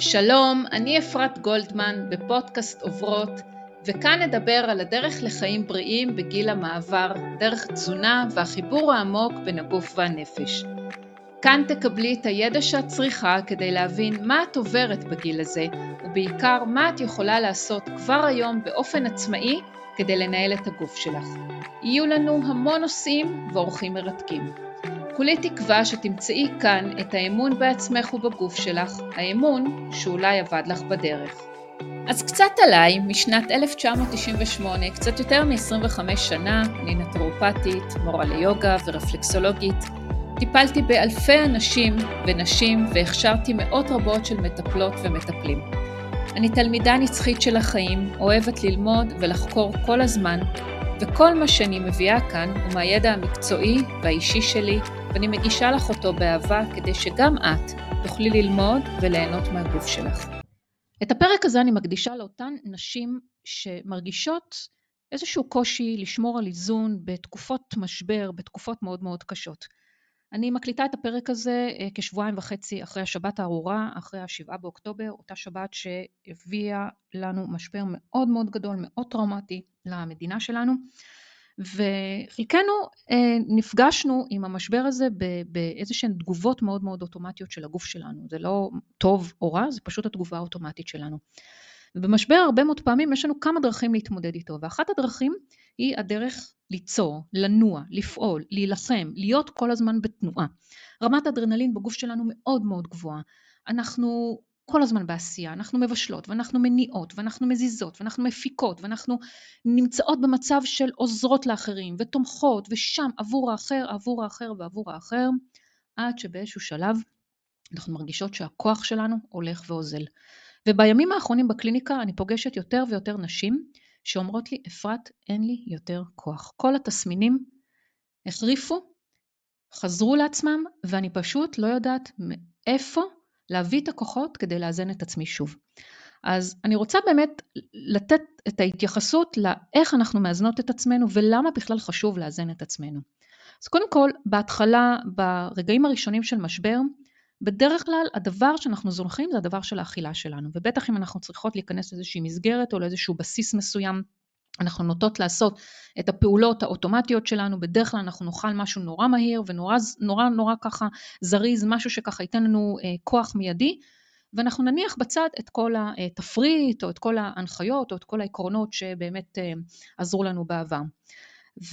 שלום, אני אפרת גולדמן בפודקאסט עוברות, וכאן נדבר על הדרך לחיים בריאים בגיל המעבר, דרך תזונה והחיבור העמוק בין הגוף והנפש. כאן תקבלי את הידע שאת צריכה כדי להבין מה את עוברת בגיל הזה, ובעיקר מה את יכולה לעשות כבר היום באופן עצמאי כדי לנהל את הגוף שלך. יהיו לנו המון נושאים ואורחים מרתקים. כולי תקווה שתמצאי כאן את האמון בעצמך ובגוף שלך, האמון שאולי עבד לך בדרך. אז קצת עליי, משנת 1998, קצת יותר מ-25 שנה, אני נטרופטית, מורה ליוגה ורפלקסולוגית. טיפלתי באלפי אנשים ונשים והכשרתי מאות רבות של מטפלות ומטפלים. אני תלמידה נצחית של החיים, אוהבת ללמוד ולחקור כל הזמן, וכל מה שאני מביאה כאן הוא מהידע המקצועי והאישי שלי, ואני מגישה לך אותו באהבה כדי שגם את תוכלי ללמוד וליהנות מהגוף שלך. את הפרק הזה אני מקדישה לאותן נשים שמרגישות איזשהו קושי לשמור על איזון בתקופות משבר, בתקופות מאוד מאוד קשות. אני מקליטה את הפרק הזה אה, כשבועיים וחצי אחרי השבת הארורה, אחרי השבעה באוקטובר, אותה שבת שהביאה לנו משבר מאוד מאוד גדול, מאוד טראומטי למדינה שלנו. וחלקנו אה, נפגשנו עם המשבר הזה באיזה שהן תגובות מאוד מאוד אוטומטיות של הגוף שלנו. זה לא טוב או רע, זה פשוט התגובה האוטומטית שלנו. ובמשבר הרבה מאוד פעמים יש לנו כמה דרכים להתמודד איתו, ואחת הדרכים היא הדרך ליצור, לנוע, לפעול, להילחם, להיות כל הזמן בתנועה. רמת אדרנלין בגוף שלנו מאוד מאוד גבוהה. אנחנו כל הזמן בעשייה, אנחנו מבשלות ואנחנו מניעות ואנחנו מזיזות ואנחנו מפיקות ואנחנו נמצאות במצב של עוזרות לאחרים ותומכות ושם עבור האחר, עבור האחר ועבור האחר, עד שבאיזשהו שלב אנחנו מרגישות שהכוח שלנו הולך ואוזל. ובימים האחרונים בקליניקה אני פוגשת יותר ויותר נשים שאומרות לי, אפרת, אין לי יותר כוח. כל התסמינים החריפו, חזרו לעצמם, ואני פשוט לא יודעת מאיפה להביא את הכוחות כדי לאזן את עצמי שוב. אז אני רוצה באמת לתת את ההתייחסות לאיך אנחנו מאזנות את עצמנו ולמה בכלל חשוב לאזן את עצמנו. אז קודם כל, בהתחלה, ברגעים הראשונים של משבר, בדרך כלל הדבר שאנחנו זונחים זה הדבר של האכילה שלנו, ובטח אם אנחנו צריכות להיכנס לאיזושהי מסגרת או לאיזשהו בסיס מסוים, אנחנו נוטות לעשות את הפעולות האוטומטיות שלנו, בדרך כלל אנחנו נאכל משהו נורא מהיר ונורא נורא, נורא ככה זריז, משהו שככה ייתן לנו אה, כוח מיידי, ואנחנו נניח בצד את כל התפריט או את כל ההנחיות או את כל העקרונות שבאמת אה, עזרו לנו בעבר.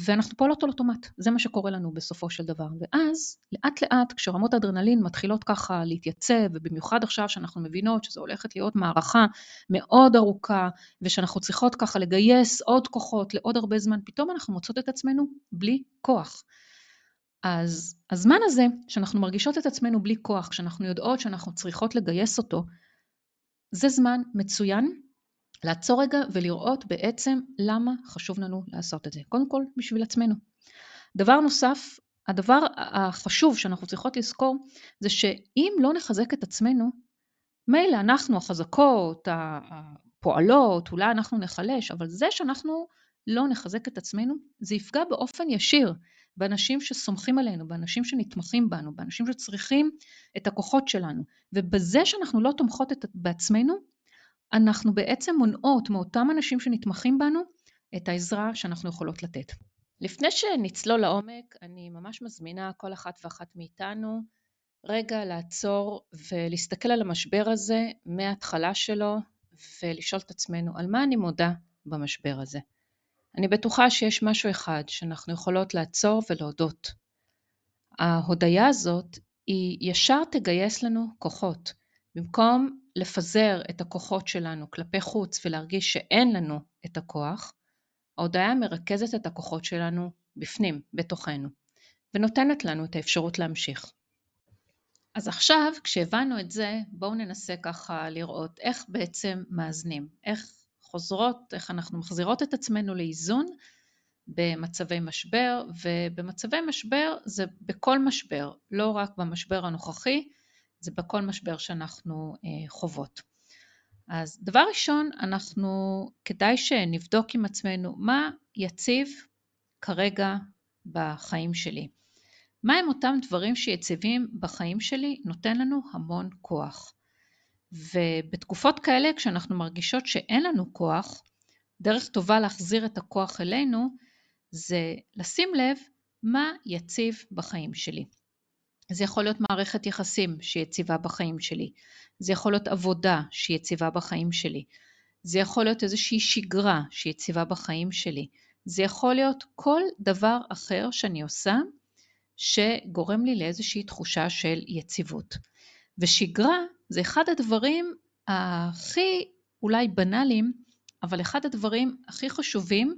ואנחנו פועלות על אוטומט, זה מה שקורה לנו בסופו של דבר. ואז לאט לאט כשרמות האדרנלין מתחילות ככה להתייצב, ובמיוחד עכשיו שאנחנו מבינות שזו הולכת להיות מערכה מאוד ארוכה, ושאנחנו צריכות ככה לגייס עוד כוחות לעוד הרבה זמן, פתאום אנחנו מוצאות את עצמנו בלי כוח. אז הזמן הזה שאנחנו מרגישות את עצמנו בלי כוח, כשאנחנו יודעות שאנחנו צריכות לגייס אותו, זה זמן מצוין לעצור רגע ולראות בעצם למה חשוב לנו לעשות את זה. קודם כל, בשביל עצמנו. דבר נוסף, הדבר החשוב שאנחנו צריכות לזכור זה שאם לא נחזק את עצמנו, מילא אנחנו החזקות, הפועלות, אולי אנחנו נחלש, אבל זה שאנחנו לא נחזק את עצמנו, זה יפגע באופן ישיר באנשים שסומכים עלינו, באנשים שנתמכים בנו, באנשים שצריכים את הכוחות שלנו. ובזה שאנחנו לא תומכות בעצמנו, אנחנו בעצם מונעות מאותם אנשים שנתמכים בנו את העזרה שאנחנו יכולות לתת. לפני שנצלול לעומק, אני ממש מזמינה כל אחת ואחת מאיתנו רגע לעצור ולהסתכל על המשבר הזה מההתחלה שלו ולשאול את עצמנו על מה אני מודה במשבר הזה. אני בטוחה שיש משהו אחד שאנחנו יכולות לעצור ולהודות. ההודיה הזאת היא ישר תגייס לנו כוחות. במקום לפזר את הכוחות שלנו כלפי חוץ ולהרגיש שאין לנו את הכוח, ההודעה מרכזת את הכוחות שלנו בפנים, בתוכנו, ונותנת לנו את האפשרות להמשיך. אז עכשיו, כשהבנו את זה, בואו ננסה ככה לראות איך בעצם מאזנים, איך חוזרות, איך אנחנו מחזירות את עצמנו לאיזון במצבי משבר, ובמצבי משבר זה בכל משבר, לא רק במשבר הנוכחי, זה בכל משבר שאנחנו אה, חוות. אז דבר ראשון, אנחנו, כדאי שנבדוק עם עצמנו מה יציב כרגע בחיים שלי. מהם אותם דברים שיציבים בחיים שלי נותן לנו המון כוח. ובתקופות כאלה, כשאנחנו מרגישות שאין לנו כוח, דרך טובה להחזיר את הכוח אלינו, זה לשים לב מה יציב בחיים שלי. זה יכול להיות מערכת יחסים שהיא יציבה בחיים שלי, זה יכול להיות עבודה שהיא יציבה בחיים שלי, זה יכול להיות איזושהי שגרה שהיא יציבה בחיים שלי, זה יכול להיות כל דבר אחר שאני עושה שגורם לי לאיזושהי תחושה של יציבות. ושגרה זה אחד הדברים הכי אולי בנאליים, אבל אחד הדברים הכי חשובים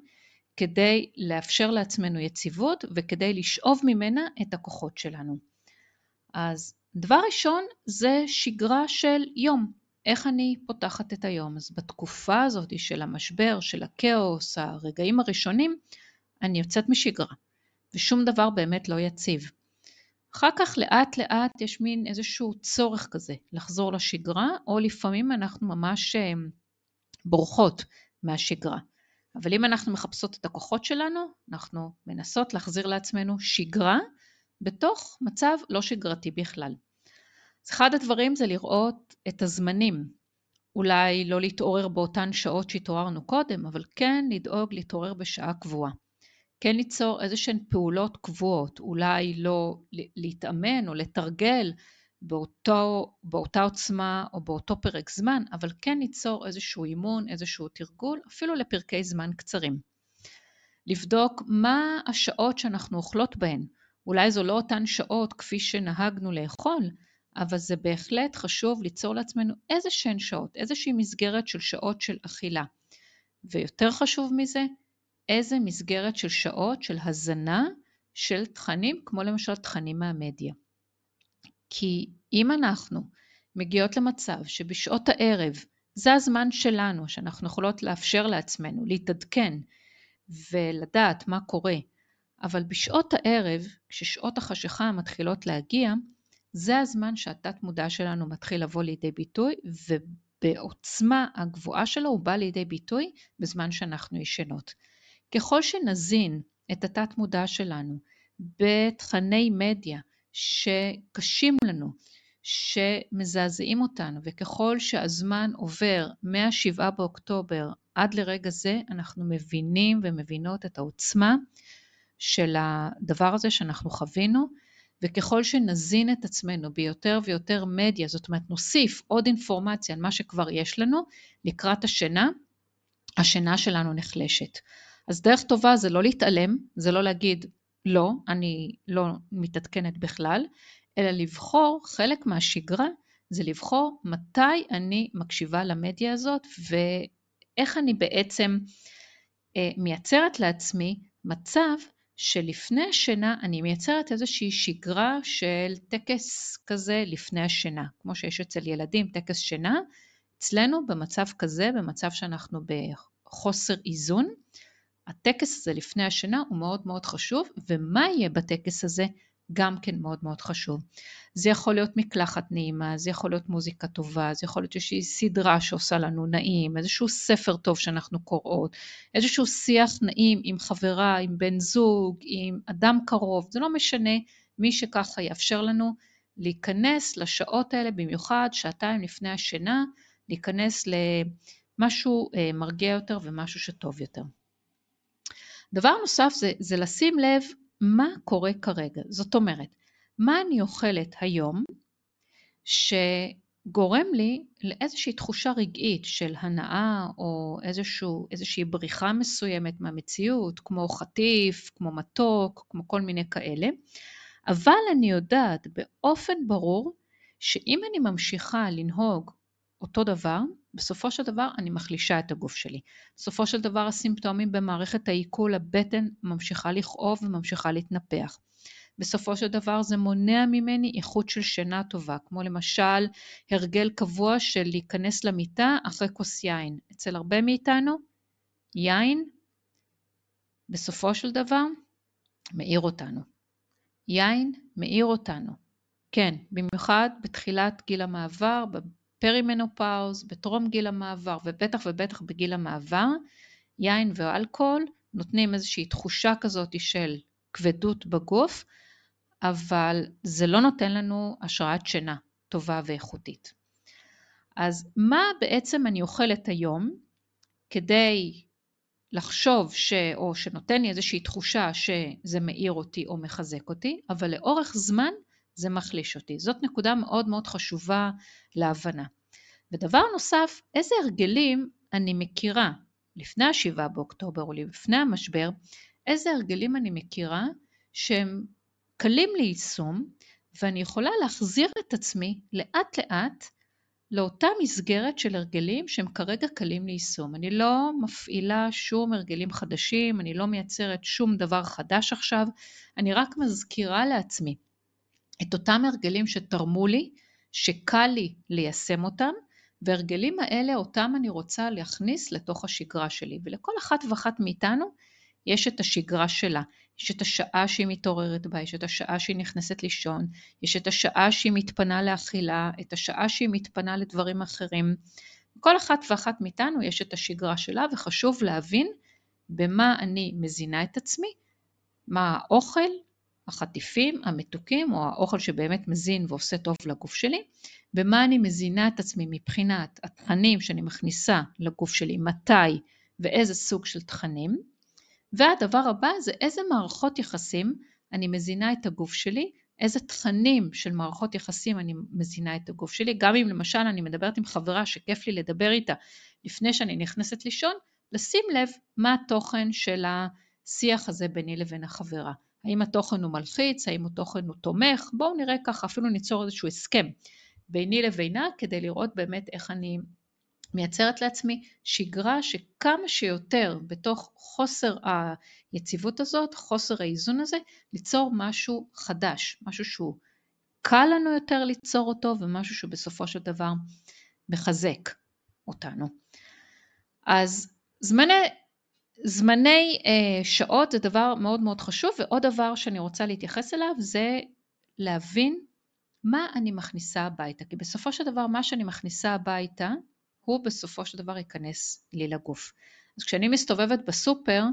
כדי לאפשר לעצמנו יציבות וכדי לשאוב ממנה את הכוחות שלנו. אז דבר ראשון זה שגרה של יום, איך אני פותחת את היום. אז בתקופה הזאת של המשבר, של הכאוס, הרגעים הראשונים, אני יוצאת משגרה, ושום דבר באמת לא יציב. אחר כך לאט לאט יש מין איזשהו צורך כזה לחזור לשגרה, או לפעמים אנחנו ממש אה, בורחות מהשגרה. אבל אם אנחנו מחפשות את הכוחות שלנו, אנחנו מנסות להחזיר לעצמנו שגרה בתוך מצב לא שגרתי בכלל. אז אחד הדברים זה לראות את הזמנים. אולי לא להתעורר באותן שעות שהתעוררנו קודם, אבל כן לדאוג להתעורר בשעה קבועה. כן ליצור איזה שהן פעולות קבועות, אולי לא להתאמן או לתרגל באותו, באותה עוצמה או באותו פרק זמן, אבל כן ליצור איזשהו אימון, איזשהו תרגול, אפילו לפרקי זמן קצרים. לבדוק מה השעות שאנחנו אוכלות בהן. אולי זו לא אותן שעות כפי שנהגנו לאכול, אבל זה בהחלט חשוב ליצור לעצמנו איזה שהן שעות, איזושהי מסגרת של שעות של אכילה. ויותר חשוב מזה, איזה מסגרת של שעות של הזנה של תכנים, כמו למשל תכנים מהמדיה. כי אם אנחנו מגיעות למצב שבשעות הערב זה הזמן שלנו, שאנחנו יכולות לאפשר לעצמנו להתעדכן ולדעת מה קורה, אבל בשעות הערב, כששעות החשיכה מתחילות להגיע, זה הזמן שהתת מודע שלנו מתחיל לבוא לידי ביטוי, ובעוצמה הגבוהה שלו הוא בא לידי ביטוי בזמן שאנחנו ישנות. ככל שנזין את התת מודע שלנו בתכני מדיה שקשים לנו, שמזעזעים אותנו, וככל שהזמן עובר מה-7 באוקטובר עד לרגע זה, אנחנו מבינים ומבינות את העוצמה של הדבר הזה שאנחנו חווינו, וככל שנזין את עצמנו ביותר ויותר מדיה, זאת אומרת נוסיף עוד אינפורמציה על מה שכבר יש לנו, לקראת השינה, השינה שלנו נחלשת. אז דרך טובה זה לא להתעלם, זה לא להגיד לא, אני לא מתעדכנת בכלל, אלא לבחור חלק מהשגרה זה לבחור מתי אני מקשיבה למדיה הזאת ואיך אני בעצם אה, מייצרת לעצמי מצב שלפני השינה אני מייצרת איזושהי שגרה של טקס כזה לפני השינה, כמו שיש אצל ילדים טקס שינה, אצלנו במצב כזה, במצב שאנחנו בחוסר איזון, הטקס הזה לפני השינה הוא מאוד מאוד חשוב, ומה יהיה בטקס הזה גם כן מאוד מאוד חשוב. זה יכול להיות מקלחת נעימה, זה יכול להיות מוזיקה טובה, זה יכול להיות איזושהי סדרה שעושה לנו נעים, איזשהו ספר טוב שאנחנו קוראות, איזשהו שיח נעים עם חברה, עם בן זוג, עם אדם קרוב, זה לא משנה, מי שככה יאפשר לנו להיכנס לשעות האלה, במיוחד שעתיים לפני השינה, להיכנס למשהו אה, מרגיע יותר ומשהו שטוב יותר. דבר נוסף זה, זה לשים לב מה קורה כרגע. זאת אומרת, מה אני אוכלת היום שגורם לי לאיזושהי תחושה רגעית של הנאה או איזשהו, איזושהי בריחה מסוימת מהמציאות, כמו חטיף, כמו מתוק, כמו כל מיני כאלה, אבל אני יודעת באופן ברור שאם אני ממשיכה לנהוג אותו דבר, בסופו של דבר אני מחלישה את הגוף שלי. בסופו של דבר הסימפטומים במערכת העיכול, הבטן ממשיכה לכאוב וממשיכה להתנפח. בסופו של דבר זה מונע ממני איכות של שינה טובה, כמו למשל הרגל קבוע של להיכנס למיטה אחרי כוס יין. אצל הרבה מאיתנו, יין, בסופו של דבר, מעיר אותנו. יין מעיר אותנו. כן, במיוחד בתחילת גיל המעבר, perimenopause, בטרום גיל המעבר ובטח ובטח בגיל המעבר, יין ואלכוהול נותנים איזושהי תחושה כזאת של כבדות בגוף, אבל זה לא נותן לנו השראת שינה טובה ואיכותית. אז מה בעצם אני אוכלת היום כדי לחשוב ש... או שנותן לי איזושהי תחושה שזה מאיר אותי או מחזק אותי, אבל לאורך זמן זה מחליש אותי. זאת נקודה מאוד מאוד חשובה להבנה. ודבר נוסף, איזה הרגלים אני מכירה לפני השבעה באוקטובר או לפני המשבר, איזה הרגלים אני מכירה שהם קלים ליישום ואני יכולה להחזיר את עצמי לאט לאט לאותה מסגרת של הרגלים שהם כרגע קלים ליישום. אני לא מפעילה שום הרגלים חדשים, אני לא מייצרת שום דבר חדש עכשיו, אני רק מזכירה לעצמי את אותם הרגלים שתרמו לי, שקל לי ליישם אותם, והרגלים האלה אותם אני רוצה להכניס לתוך השגרה שלי. ולכל אחת ואחת מאיתנו יש את השגרה שלה. יש את השעה שהיא מתעוררת בה, יש את השעה שהיא נכנסת לישון, יש את השעה שהיא מתפנה לאכילה, את השעה שהיא מתפנה לדברים אחרים. כל אחת ואחת מאיתנו יש את השגרה שלה וחשוב להבין במה אני מזינה את עצמי, מה האוכל, החטיפים, המתוקים או האוכל שבאמת מזין ועושה טוב לגוף שלי, במה אני מזינה את עצמי מבחינת התכנים שאני מכניסה לגוף שלי, מתי ואיזה סוג של תכנים, והדבר הבא זה איזה מערכות יחסים אני מזינה את הגוף שלי, איזה תכנים של מערכות יחסים אני מזינה את הגוף שלי, גם אם למשל אני מדברת עם חברה שכיף לי לדבר איתה לפני שאני נכנסת לישון, לשים לב מה התוכן של השיח הזה ביני לבין החברה. האם התוכן הוא מלחיץ, האם התוכן הוא תומך, בואו נראה ככה, אפילו ניצור איזשהו הסכם ביני לבינה כדי לראות באמת איך אני מייצרת לעצמי שגרה שכמה שיותר בתוך חוסר היציבות הזאת, חוסר האיזון הזה, ליצור משהו חדש, משהו שהוא קל לנו יותר ליצור אותו ומשהו שבסופו של דבר מחזק אותנו. אז זמני, זמני אה, שעות זה דבר מאוד מאוד חשוב ועוד דבר שאני רוצה להתייחס אליו זה להבין מה אני מכניסה הביתה, כי בסופו של דבר מה שאני מכניסה הביתה הוא בסופו של דבר ייכנס לי לגוף. אז כשאני מסתובבת בסופר,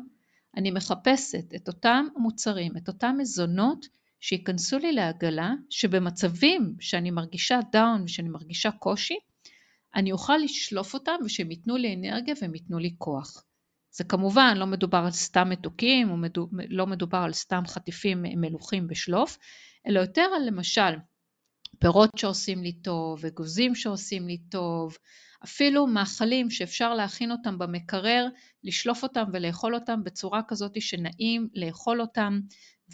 אני מחפשת את אותם מוצרים, את אותם מזונות שייכנסו לי לעגלה, שבמצבים שאני מרגישה דאון ושאני מרגישה קושי, אני אוכל לשלוף אותם ושהם ייתנו לי אנרגיה והם ייתנו לי כוח. זה כמובן לא מדובר על סתם מתוקים, או מדובר, לא מדובר על סתם חטיפים מלוכים בשלוף, אלא יותר על למשל פירות שעושים לי טוב, אגוזים שעושים לי טוב, אפילו מאכלים שאפשר להכין אותם במקרר, לשלוף אותם ולאכול אותם בצורה כזאת שנעים לאכול אותם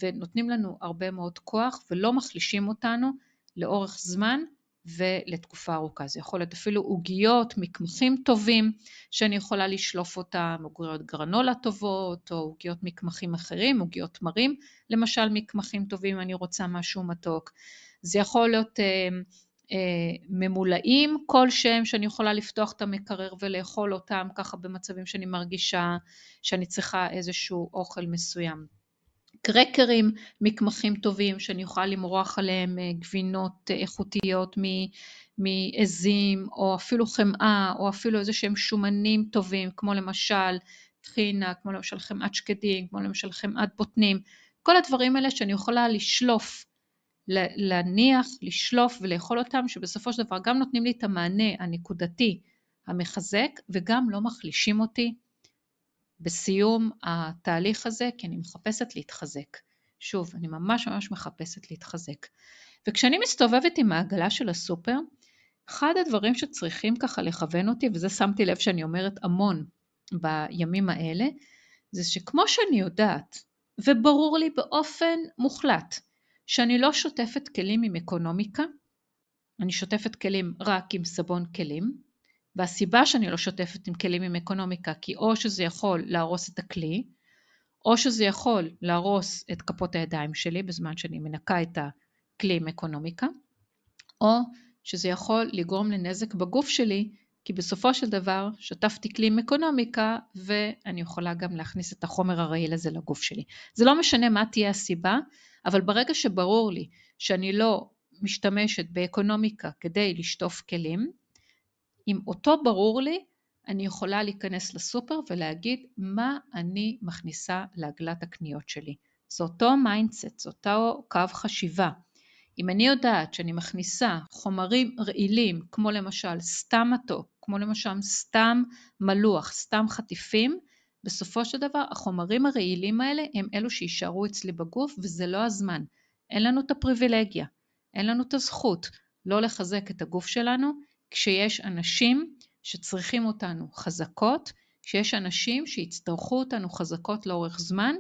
ונותנים לנו הרבה מאוד כוח ולא מחלישים אותנו לאורך זמן ולתקופה ארוכה. זה יכול להיות אפילו עוגיות, מקמחים טובים שאני יכולה לשלוף אותם, עוגיות גרנולה טובות או עוגיות מקמחים אחרים, עוגיות תמרים, למשל מקמחים טובים אני רוצה משהו מתוק. זה יכול להיות אה, אה, ממולאים כלשהם שאני יכולה לפתוח את המקרר ולאכול אותם ככה במצבים שאני מרגישה שאני צריכה איזשהו אוכל מסוים. קרקרים מקמחים טובים שאני יכולה למרוח עליהם אה, גבינות איכותיות מעזים או אפילו חמאה או אפילו איזה שהם שומנים טובים כמו למשל טחינה, כמו למשל חמאת שקדים, כמו למשל חמאת בוטנים, כל הדברים האלה שאני יכולה לשלוף להניח, לשלוף ולאכול אותם, שבסופו של דבר גם נותנים לי את המענה הנקודתי המחזק וגם לא מחלישים אותי בסיום התהליך הזה, כי אני מחפשת להתחזק. שוב, אני ממש ממש מחפשת להתחזק. וכשאני מסתובבת עם העגלה של הסופר, אחד הדברים שצריכים ככה לכוון אותי, וזה שמתי לב שאני אומרת המון בימים האלה, זה שכמו שאני יודעת, וברור לי באופן מוחלט, שאני לא שוטפת כלים עם אקונומיקה, אני שוטפת כלים רק עם סבון כלים, והסיבה שאני לא שוטפת עם כלים עם אקונומיקה כי או שזה יכול להרוס את הכלי, או שזה יכול להרוס את כפות הידיים שלי בזמן שאני מנקה את הכלי עם אקונומיקה, או שזה יכול לגרום לנזק בגוף שלי, כי בסופו של דבר שטפתי כלי עם אקונומיקה ואני יכולה גם להכניס את החומר הרעיל הזה לגוף שלי. זה לא משנה מה תהיה הסיבה, אבל ברגע שברור לי שאני לא משתמשת באקונומיקה כדי לשטוף כלים, עם אותו ברור לי, אני יכולה להיכנס לסופר ולהגיד מה אני מכניסה לעגלת הקניות שלי. זה אותו mindset, זה אותו קו חשיבה. אם אני יודעת שאני מכניסה חומרים רעילים, כמו למשל סתם מתוק, כמו למשל סתם מלוח, סתם חטיפים, בסופו של דבר החומרים הרעילים האלה הם אלו שיישארו אצלי בגוף וזה לא הזמן. אין לנו את הפריבילגיה, אין לנו את הזכות לא לחזק את הגוף שלנו כשיש אנשים שצריכים אותנו חזקות, כשיש אנשים שיצטרכו אותנו חזקות לאורך זמן,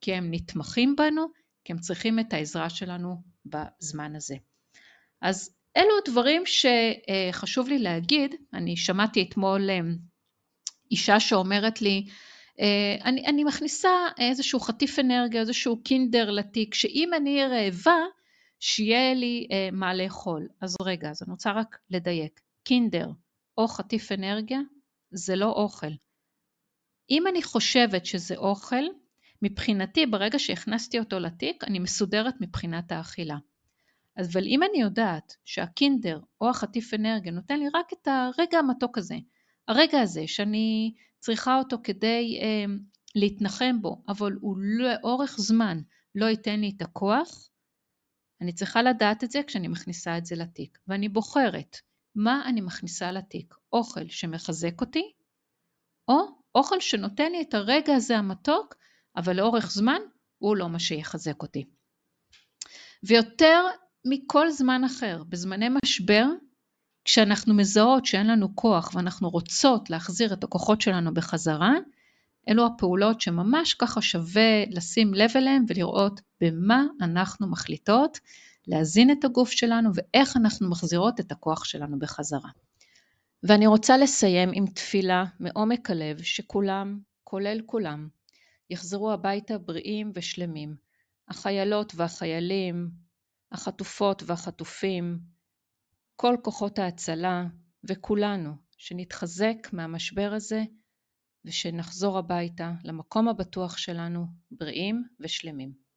כי הם נתמכים בנו, כי הם צריכים את העזרה שלנו בזמן הזה. אז אלו הדברים שחשוב לי להגיד, אני שמעתי אתמול אה, אישה שאומרת לי, אה, אני, אני מכניסה איזשהו חטיף אנרגיה, איזשהו קינדר לתיק, שאם אני רעבה, שיהיה לי אה, מה לאכול. אז רגע, אז אני רוצה רק לדייק. קינדר או חטיף אנרגיה זה לא אוכל. אם אני חושבת שזה אוכל, מבחינתי ברגע שהכנסתי אותו לתיק אני מסודרת מבחינת האכילה. אבל אם אני יודעת שהקינדר או החטיף אנרגיה נותן לי רק את הרגע המתוק הזה, הרגע הזה שאני צריכה אותו כדי אה, להתנחם בו, אבל הוא לאורך זמן לא ייתן לי את הכוח, אני צריכה לדעת את זה כשאני מכניסה את זה לתיק, ואני בוחרת מה אני מכניסה לתיק, אוכל שמחזק אותי, או אוכל שנותן לי את הרגע הזה המתוק, אבל לאורך זמן הוא לא מה שיחזק אותי. ויותר מכל זמן אחר, בזמני משבר, כשאנחנו מזהות שאין לנו כוח ואנחנו רוצות להחזיר את הכוחות שלנו בחזרה, אלו הפעולות שממש ככה שווה לשים לב אליהן ולראות במה אנחנו מחליטות להזין את הגוף שלנו ואיך אנחנו מחזירות את הכוח שלנו בחזרה. ואני רוצה לסיים עם תפילה מעומק הלב שכולם, כולל כולם, יחזרו הביתה בריאים ושלמים. החיילות והחיילים, החטופות והחטופים, כל כוחות ההצלה וכולנו, שנתחזק מהמשבר הזה ושנחזור הביתה למקום הבטוח שלנו בריאים ושלמים.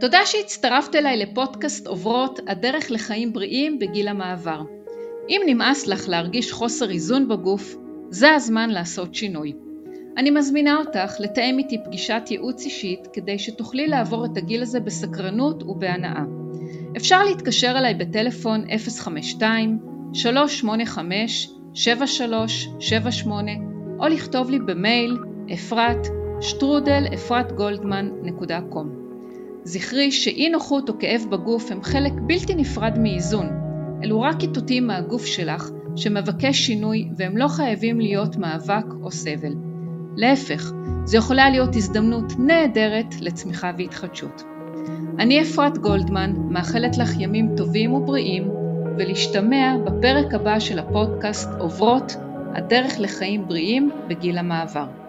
תודה שהצטרפת אליי לפודקאסט עוברות הדרך לחיים בריאים בגיל המעבר. אם נמאס לך להרגיש חוסר איזון בגוף, זה הזמן לעשות שינוי. אני מזמינה אותך לתאם איתי פגישת ייעוץ אישית כדי שתוכלי לעבור את הגיל הזה בסקרנות ובהנאה. אפשר להתקשר אליי בטלפון 052-385-7378 או לכתוב לי במייל אפרת שטרודל אפרתגולדמן.com זכרי שאי נוחות או כאב בגוף הם חלק בלתי נפרד מאיזון. אלו רק איתותים מהגוף שלך שמבקש שינוי והם לא חייבים להיות מאבק או סבל. להפך, זו יכולה להיות הזדמנות נהדרת לצמיחה והתחדשות. אני אפרת גולדמן, מאחלת לך ימים טובים ובריאים, ולהשתמע בפרק הבא של הפודקאסט עוברות הדרך לחיים בריאים בגיל המעבר.